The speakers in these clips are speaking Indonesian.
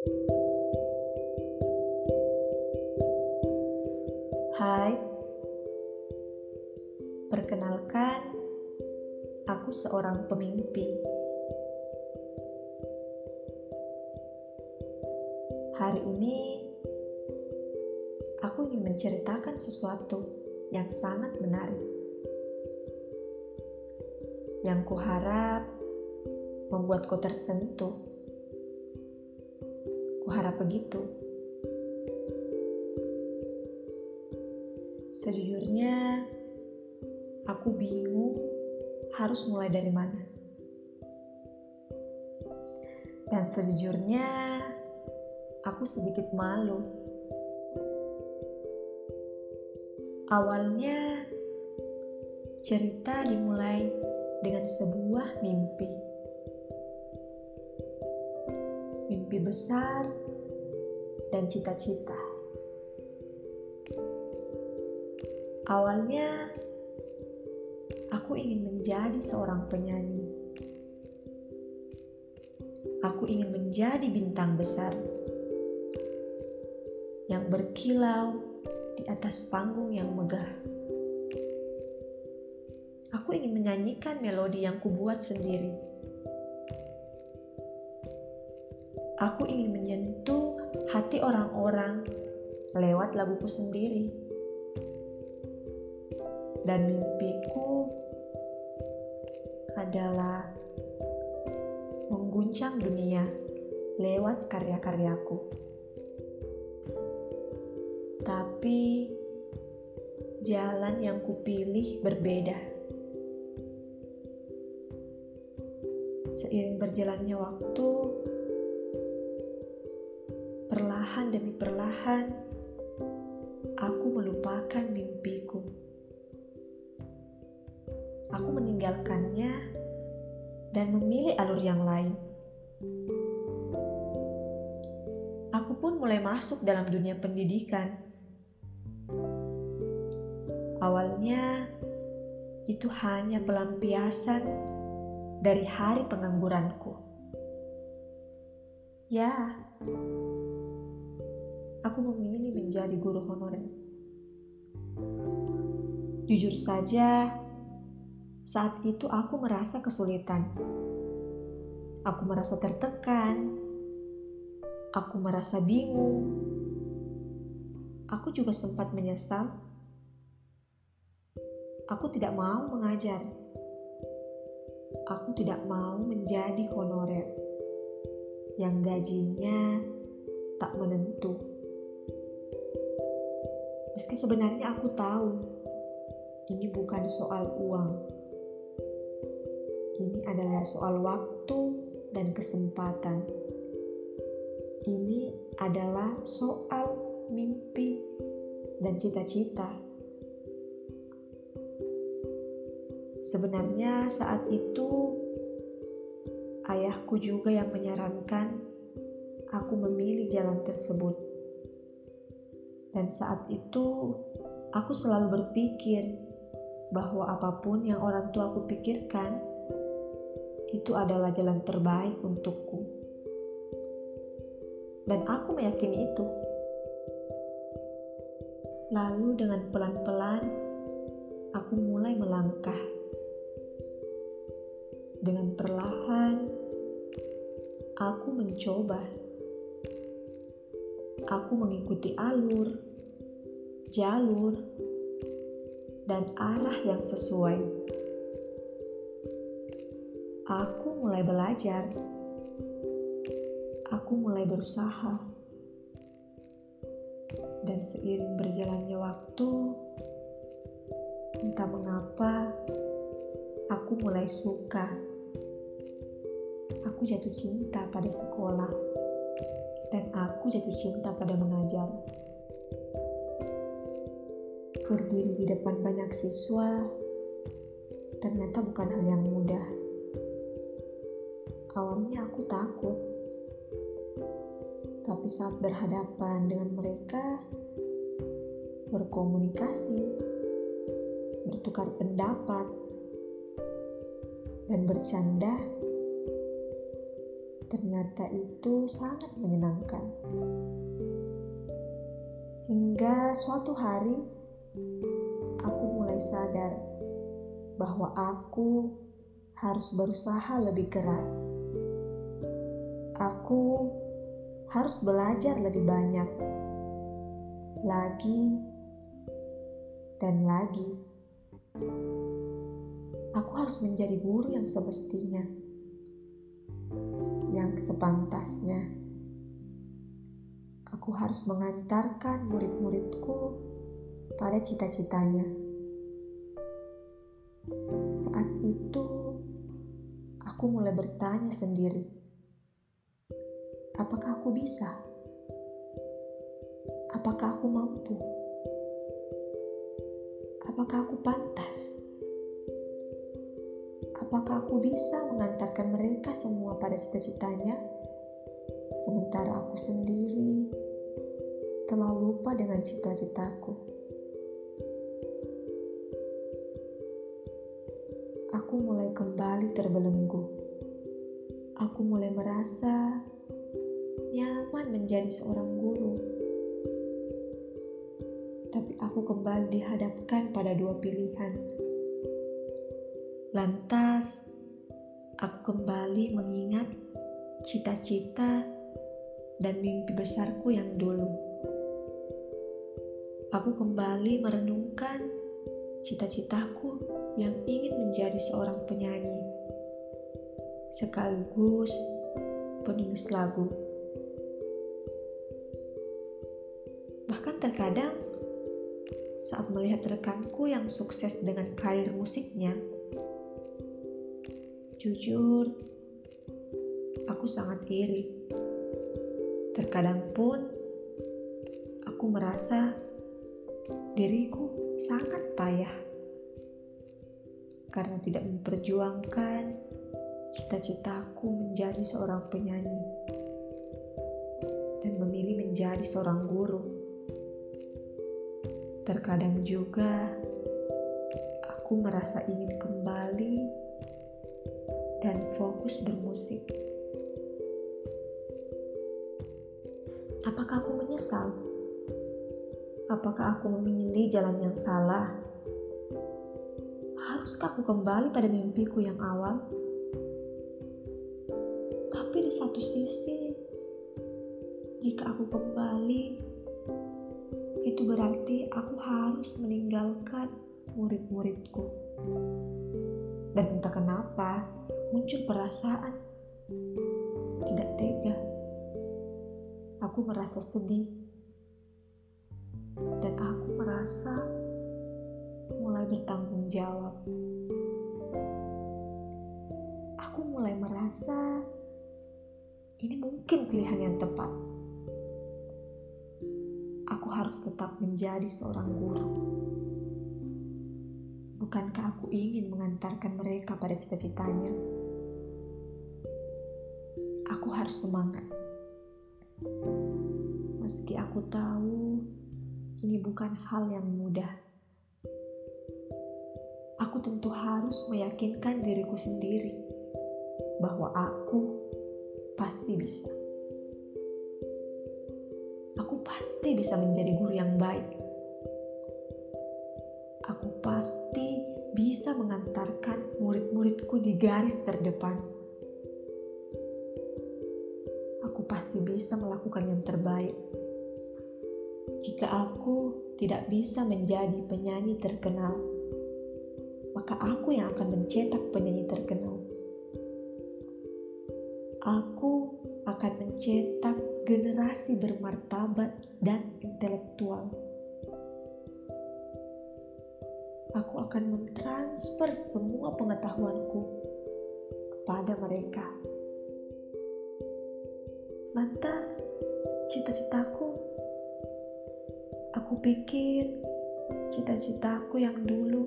Hai, perkenalkan, aku seorang pemimpi. Hari ini, aku ingin menceritakan sesuatu yang sangat menarik, yang kuharap membuatku tersentuh. Kuharap begitu. Sejujurnya, aku bingung harus mulai dari mana. Dan sejujurnya, aku sedikit malu. Awalnya, cerita dimulai dengan sebuah mimpi. Mimpi besar dan cita-cita. Awalnya, aku ingin menjadi seorang penyanyi. Aku ingin menjadi bintang besar yang berkilau di atas panggung yang megah. Aku ingin menyanyikan melodi yang kubuat sendiri. Aku ingin menyentuh hati orang-orang lewat laguku sendiri dan mimpiku adalah mengguncang dunia lewat karya-karyaku. Tapi jalan yang kupilih berbeda. Seiring berjalannya waktu, demi perlahan, aku melupakan mimpiku aku meninggalkannya dan memilih alur yang lain. Aku pun mulai masuk dalam dunia pendidikan. Awalnya, itu hanya pelampiasan dari hari pengangguranku. Ya, aku memilih menjadi guru honorer. Jujur saja, saat itu aku merasa kesulitan. Aku merasa tertekan. Aku merasa bingung. Aku juga sempat menyesal. Aku tidak mau mengajar. Aku tidak mau menjadi honorer yang gajinya tak menentu. Meski sebenarnya aku tahu ini bukan soal uang ini adalah soal waktu dan kesempatan. Ini adalah soal mimpi dan cita-cita. Sebenarnya, saat itu ayahku juga yang menyarankan aku memilih jalan tersebut, dan saat itu aku selalu berpikir bahwa apa pun yang orang tua aku pikirkan itu adalah jalan terbaik untukku. Dan aku meyakini itu. Lalu dengan pelan-pelan aku mulai melangkah. Dengan perlahan aku mencoba. Aku mengikuti alur, jalur, dan arah yang sesuai aku mulai belajar. Aku mulai berusaha. Dan seiring berjalannya waktu, entah mengapa, aku mulai suka. Aku jatuh cinta pada sekolah, dan aku jatuh cinta pada mengajar. Berdiri di depan banyak siswa ternyata bukan hal yang mudah Awalnya aku takut, tapi saat berhadapan dengan mereka, berkomunikasi, bertukar pendapat, dan bercanda, ternyata itu sangat menyenangkan. Hingga suatu hari, aku mulai sadar bahwa aku harus berusaha lebih keras. Aku harus belajar lebih banyak, lagi dan lagi. Aku harus menjadi guru yang semestinya, yang sepantasnya aku harus mengantarkan murid-muridku pada cita-citanya. Saat itu, aku mulai bertanya sendiri, apakah aku bisa? Apakah aku mampu? Apakah aku pantas? Apakah aku bisa mengantarkan mereka semua pada cita-citanya? Sementara aku sendiri telah lupa dengan cita-citaku. Aku mulai kembali terbelenggu. Aku mulai merasa nyaman menjadi seorang guru. Tapi aku kembali dihadapkan pada dua pilihan. Lantas, aku kembali mengingat cita-cita dan mimpi besarku yang dulu aku kembali merenungkan cita-citaku yang ingin menjadi seorang penyanyi, sekaligus penulis lagu. Bahkan terkadang, saat melihat rekanku yang sukses dengan karir musiknya, jujur, aku sangat iri. Terkadang pun, aku merasa diriku sangat payah karena tidak memperjuangkan cita-citaku menjadi seorang penyanyi dan memilih menjadi seorang guru. Terkadang juga aku merasa ingin kembali dan fokus bermusik. Apakah aku menyesal? Apakah aku memilih jalan yang salah? Haruskah aku kembali pada mimpiku yang awal? Tapi di satu sisi, jika aku kembali, itu berarti aku harus meninggalkan murid-muridku. Dan entah kenapa muncul perasaan tidak tega. Aku merasa sedih dan aku merasa mulai bertanggung jawab. Aku mulai merasa ini mungkin pilihan yang tepat. Aku harus tetap menjadi seorang guru. Bukankah aku ingin mengantarkan mereka pada cita-citanya? Harus semangat. Meski aku tahu ini bukan hal yang mudah. Aku tentu harus meyakinkan diriku sendiri bahwa aku pasti bisa. Aku pasti bisa menjadi guru yang baik. Aku pasti bisa mengantarkan murid-muridku di garis terdepan. Pasti bisa melakukan yang terbaik jika aku tidak bisa menjadi penyanyi terkenal, maka aku yang akan mencetak penyanyi terkenal. Aku akan mencetak generasi bermartabat dan intelektual. Aku akan mentransfer semua pengetahuanku kepada mereka. Lantas, cita-citaku Aku pikir cita-citaku yang dulu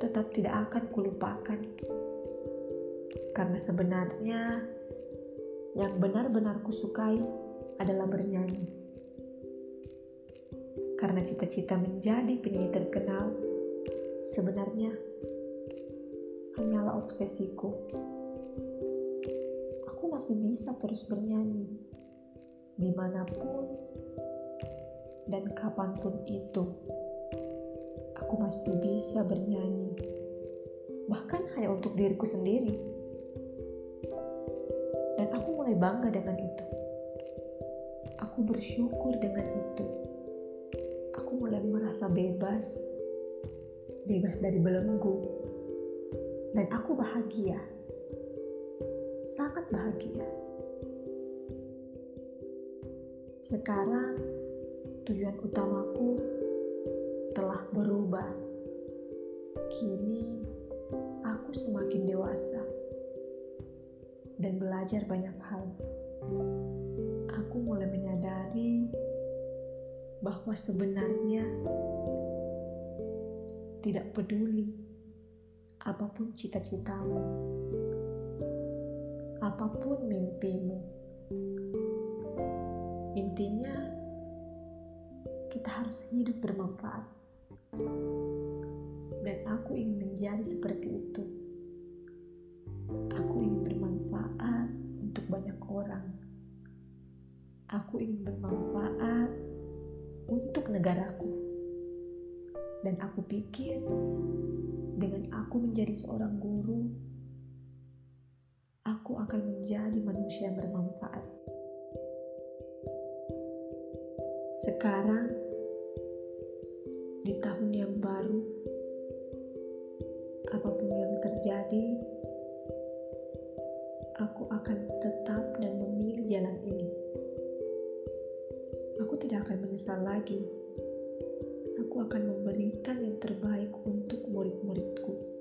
tetap tidak akan kulupakan. Karena sebenarnya yang benar-benar kusukai adalah bernyanyi. Karena cita-cita menjadi penyanyi terkenal sebenarnya hanyalah obsesiku. Masih bisa terus bernyanyi di mana pun dan kapan pun itu. Aku masih bisa bernyanyi, bahkan hanya untuk diriku sendiri. Dan aku mulai bangga dengan itu. Aku bersyukur dengan itu. Aku mulai merasa bebas, bebas dari belenggu, dan aku bahagia, sangat bahagia. Sekarang tujuan utamaku telah berubah. Kini aku semakin dewasa dan belajar banyak hal. Aku mulai menyadari bahwa sebenarnya tidak peduli apa pun cita-citamu, apa pun mimpimu Intinya, kita harus hidup bermanfaat. Dan aku ingin menjadi seperti itu. Aku ingin bermanfaat untuk banyak orang. Aku ingin bermanfaat untuk negaraku. Dan aku pikir dengan aku menjadi seorang guru, aku akan menjadi manusia bermanfaat. Sekarang, di tahun yang baru, apa pun yang terjadi, aku akan tetap dan memilih jalan ini. Aku tidak akan menyesal lagi. Aku akan memberikan yang terbaik untuk murid-muridku.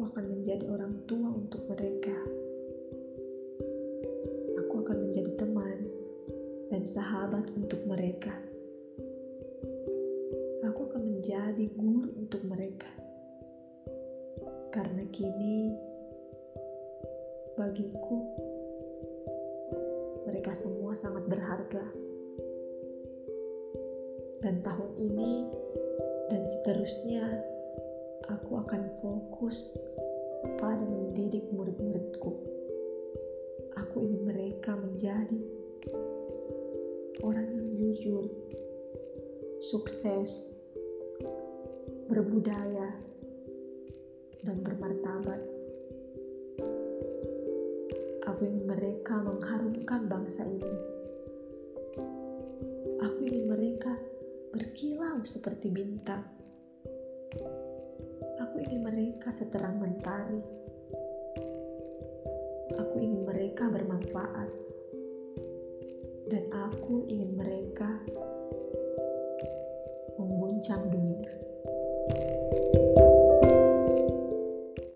Aku akan menjadi orang tua untuk mereka. dan sahabat untuk mereka. Aku akan menjadi guru untuk mereka. Karena kini bagiku mereka semua sangat berharga. Dan tahun ini dan seterusnya aku akan fokus pada mendidik murid-muridku. Aku ingin mereka menjadi orang yang jujur, sukses, berbudaya, dan bermartabat. Aku ingin mereka mengharumkan bangsa ini. Aku ingin mereka berkilau seperti bintang. Aku ingin mereka seterang mentari. Aku ingin mereka bermanfaat dan aku ingin mereka mengguncang dunia.